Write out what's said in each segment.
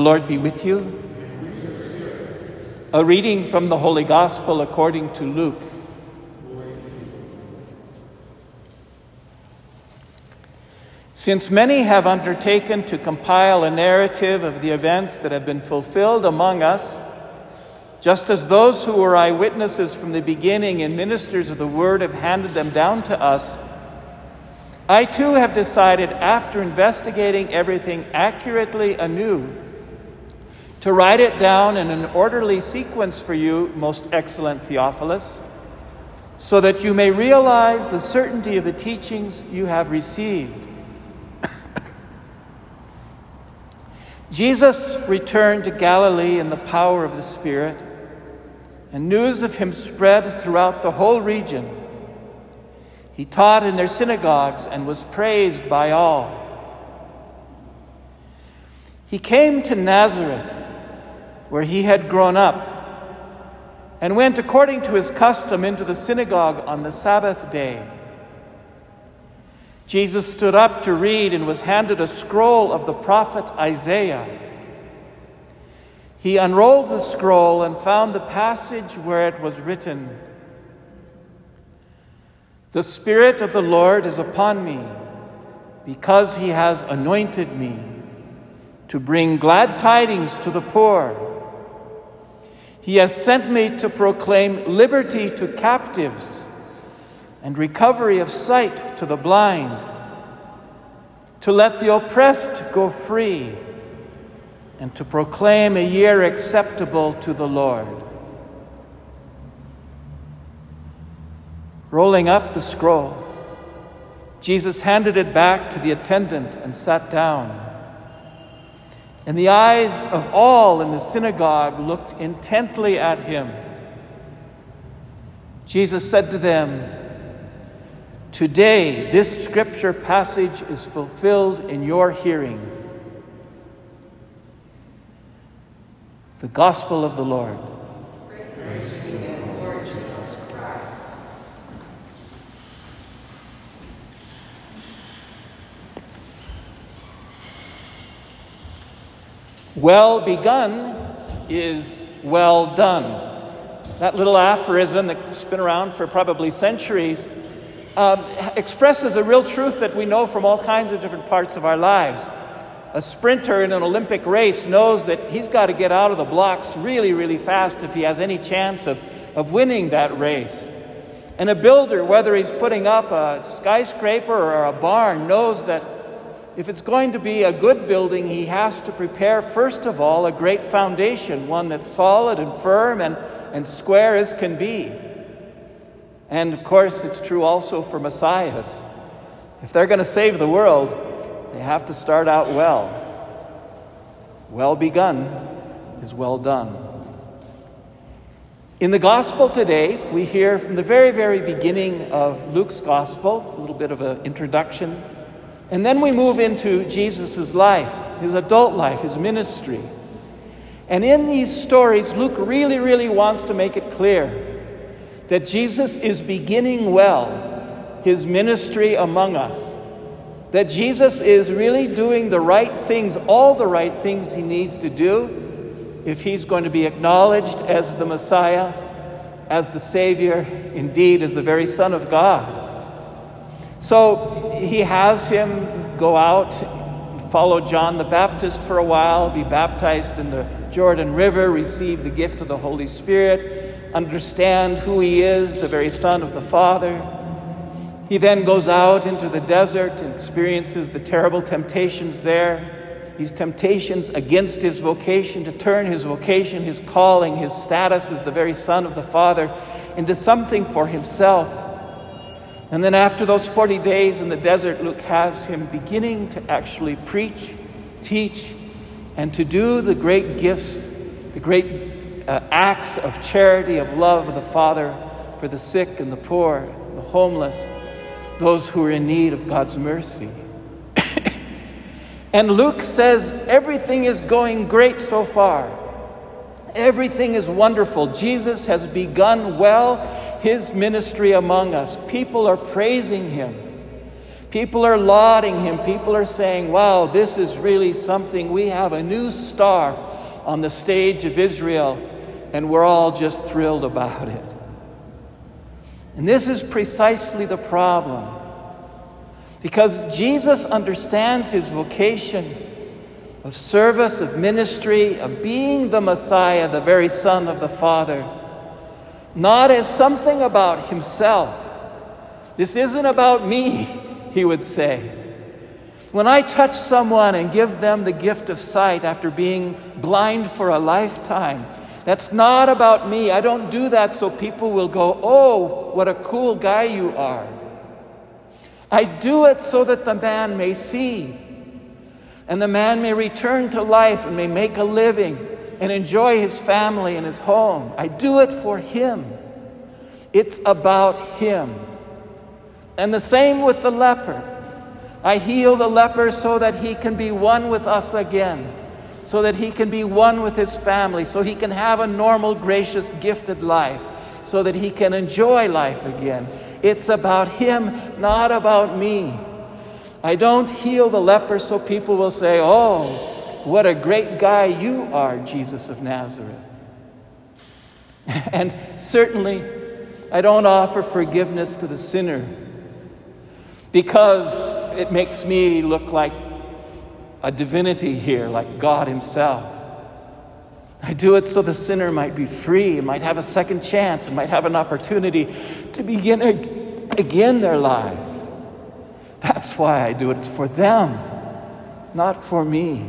Lord be with you. A reading from the Holy Gospel according to Luke. Since many have undertaken to compile a narrative of the events that have been fulfilled among us, just as those who were eyewitnesses from the beginning and ministers of the word have handed them down to us, I too have decided, after investigating everything accurately anew, to write it down in an orderly sequence for you, most excellent Theophilus, so that you may realize the certainty of the teachings you have received. Jesus returned to Galilee in the power of the Spirit, and news of him spread throughout the whole region. He taught in their synagogues and was praised by all. He came to Nazareth, where he had grown up, and went according to his custom into the synagogue on the Sabbath day. Jesus stood up to read and was handed a scroll of the prophet Isaiah. He unrolled the scroll and found the passage where it was written The Spirit of the Lord is upon me, because he has anointed me to bring glad tidings to the poor. He has sent me to proclaim liberty to captives and recovery of sight to the blind, to let the oppressed go free, and to proclaim a year acceptable to the Lord. Rolling up the scroll, Jesus handed it back to the attendant and sat down. And the eyes of all in the synagogue looked intently at him. Jesus said to them, Today, this scripture passage is fulfilled in your hearing. The gospel of the Lord. Praise to you, Lord Jesus Christ. Well begun is well done. That little aphorism that's been around for probably centuries um, expresses a real truth that we know from all kinds of different parts of our lives. A sprinter in an Olympic race knows that he's got to get out of the blocks really, really fast if he has any chance of, of winning that race. And a builder, whether he's putting up a skyscraper or a barn, knows that if it's going to be a good building, he has to prepare, first of all, a great foundation, one that's solid and firm and, and square as can be. And of course, it's true also for messiahs. If they're going to save the world, they have to start out well. Well begun is well done. In the gospel today, we hear from the very, very beginning of Luke's gospel, a little bit of an introduction, and then we move into Jesus' life, his adult life, his ministry. And in these stories, Luke really, really wants to make it clear that Jesus is beginning well his ministry among us. That Jesus is really doing the right things, all the right things he needs to do if he's going to be acknowledged as the Messiah, as the Savior, indeed, as the very Son of God. So he has him go out, follow John the Baptist for a while, be baptized in the Jordan River, receive the gift of the Holy Spirit understand who he is, the very Son of the Father. He then goes out into the desert and experiences the terrible temptations there. These temptations against his vocation, to turn his vocation, his calling, his status as the very Son of the Father into something for himself. And then, after those 40 days in the desert, Luke has him beginning to actually preach, teach, and to do the great gifts, the great uh, acts of charity, of love of the Father for the sick and the poor, the homeless, those who are in need of God's mercy. and Luke says everything is going great so far. Everything is wonderful. Jesus has begun well his ministry among us. People are praising him. People are lauding him. People are saying, wow, this is really something. We have a new star on the stage of Israel, and we're all just thrilled about it. And this is precisely the problem. Because Jesus understands his vocation of service, of ministry, of being the Messiah, the very Son of the Father, not as something about himself. This isn't about me, he would say. When I touch someone and give them the gift of sight after being blind for a lifetime, that's not about me. I don't do that so people will go, oh, what a cool guy you are. I do it so that the man may see, and the man may return to life and may make a living and enjoy his family and his home. I do it for him. It's about him. And the same with the leper. I heal the leper so that he can be one with us again, so that he can be one with his family, so he can have a normal, gracious, gifted life, so that he can enjoy life again. It's about him, not about me. I don't heal the leper so people will say, Oh, what a great guy you are, Jesus of Nazareth. And certainly, I don't offer forgiveness to the sinner because it makes me look like a divinity here, like God Himself. I do it so the sinner might be free, might have a second chance, and might have an opportunity to begin again their life. That's why I do it. It's for them, not for me.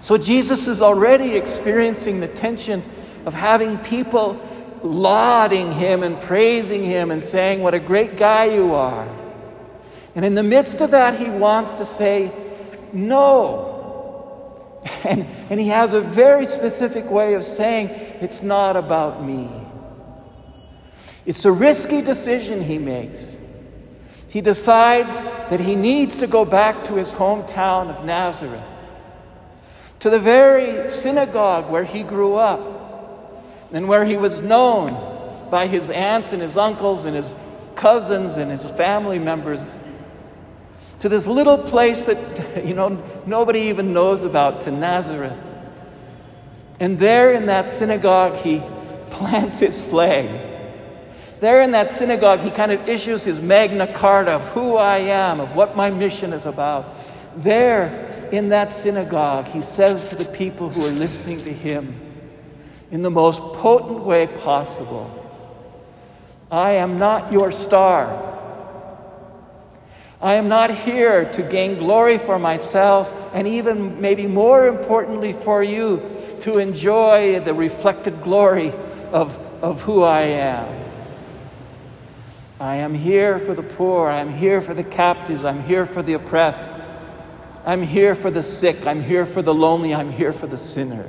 So Jesus is already experiencing the tension of having people lauding him and praising him and saying, What a great guy you are. And in the midst of that, he wants to say, No. And, and he has a very specific way of saying, It's not about me. It's a risky decision he makes. He decides that he needs to go back to his hometown of Nazareth, to the very synagogue where he grew up and where he was known by his aunts and his uncles and his cousins and his family members to this little place that, you know, nobody even knows about, to Nazareth. And there in that synagogue, he plants his flag. There in that synagogue, he kind of issues his Magna Carta of who I am, of what my mission is about. There in that synagogue, he says to the people who are listening to him, in the most potent way possible, I am not your star. I am not here to gain glory for myself, and even maybe more importantly for you, to enjoy the reflected glory of, of who I am. I am here for the poor. I am here for the captives. I'm here for the oppressed. I'm here for the sick. I'm here for the lonely. I'm here for the sinner.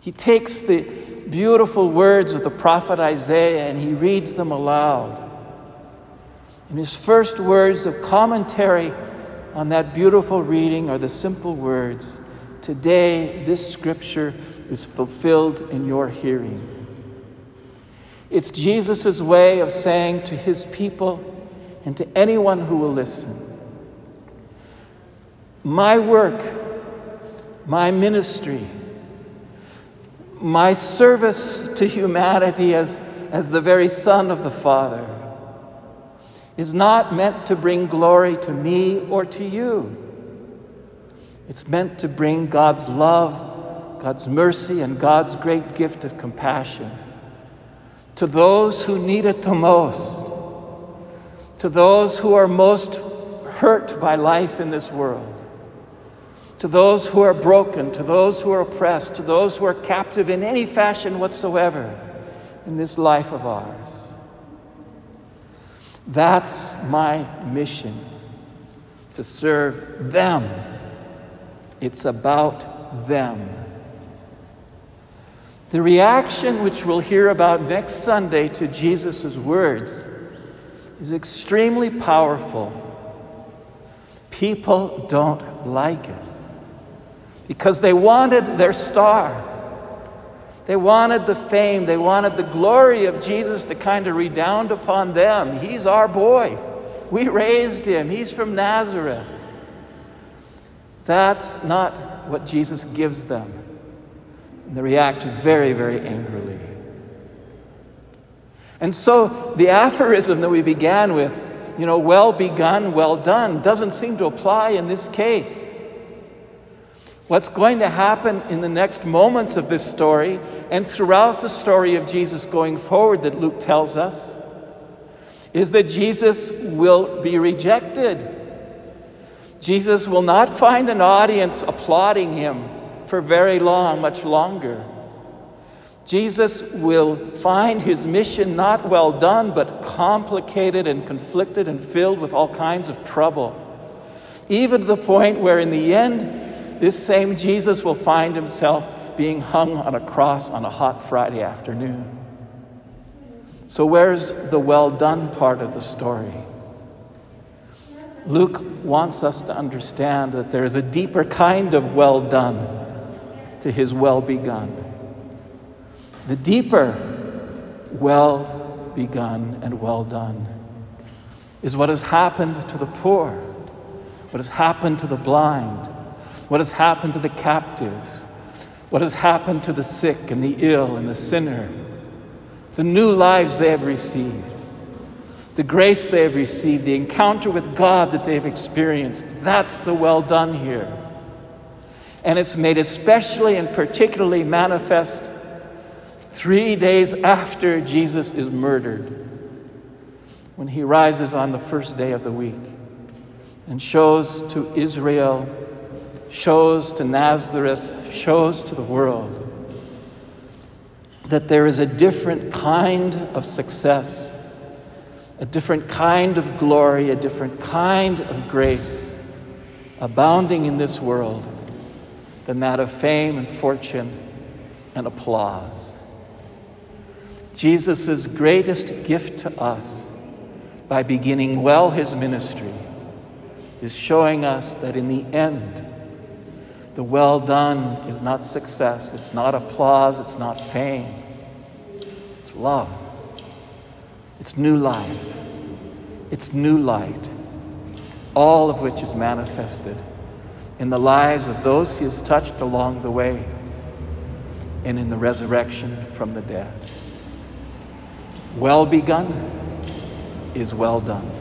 He takes the beautiful words of the prophet Isaiah and he reads them aloud. And his first words of commentary on that beautiful reading are the simple words Today, this scripture is fulfilled in your hearing. It's Jesus' way of saying to his people and to anyone who will listen My work, my ministry, my service to humanity as, as the very Son of the Father is not meant to bring glory to me or to you. It's meant to bring God's love, God's mercy, and God's great gift of compassion to those who need it the most, to those who are most hurt by life in this world, to those who are broken, to those who are oppressed, to those who are captive in any fashion whatsoever in this life of ours. That's my mission to serve them. It's about them. The reaction, which we'll hear about next Sunday to Jesus' words, is extremely powerful. People don't like it because they wanted their star. They wanted the fame, they wanted the glory of Jesus to kind of redound upon them. He's our boy. We raised him. He's from Nazareth. That's not what Jesus gives them. And they react very, very angrily. And so the aphorism that we began with, you know, well begun, well done, doesn't seem to apply in this case. What's going to happen in the next moments of this story and throughout the story of Jesus going forward that Luke tells us is that Jesus will be rejected. Jesus will not find an audience applauding him for very long, much longer. Jesus will find his mission not well done, but complicated and conflicted and filled with all kinds of trouble. Even to the point where, in the end, this same Jesus will find himself being hung on a cross on a hot Friday afternoon. So, where's the well done part of the story? Luke wants us to understand that there is a deeper kind of well done to his well begun. The deeper, well begun and well done is what has happened to the poor, what has happened to the blind, what has happened to the captives, what has happened to the sick and the ill and the sinner, the new lives they have received, the grace they have received, the encounter with God that they've experienced. That's the well done here. And it's made especially and particularly manifest three days after Jesus is murdered, when he rises on the first day of the week and shows to Israel, shows to Nazareth, shows to the world that there is a different kind of success, a different kind of glory, a different kind of grace abounding in this world than that of fame and fortune and applause. Jesus' greatest gift to us by beginning well his ministry is showing us that in the end, the well done is not success, it's not applause, it's not fame, it's love, it's new life, it's new light, all of which is manifested in the lives of those he has touched along the way and in the resurrection from the dead well begun is well done.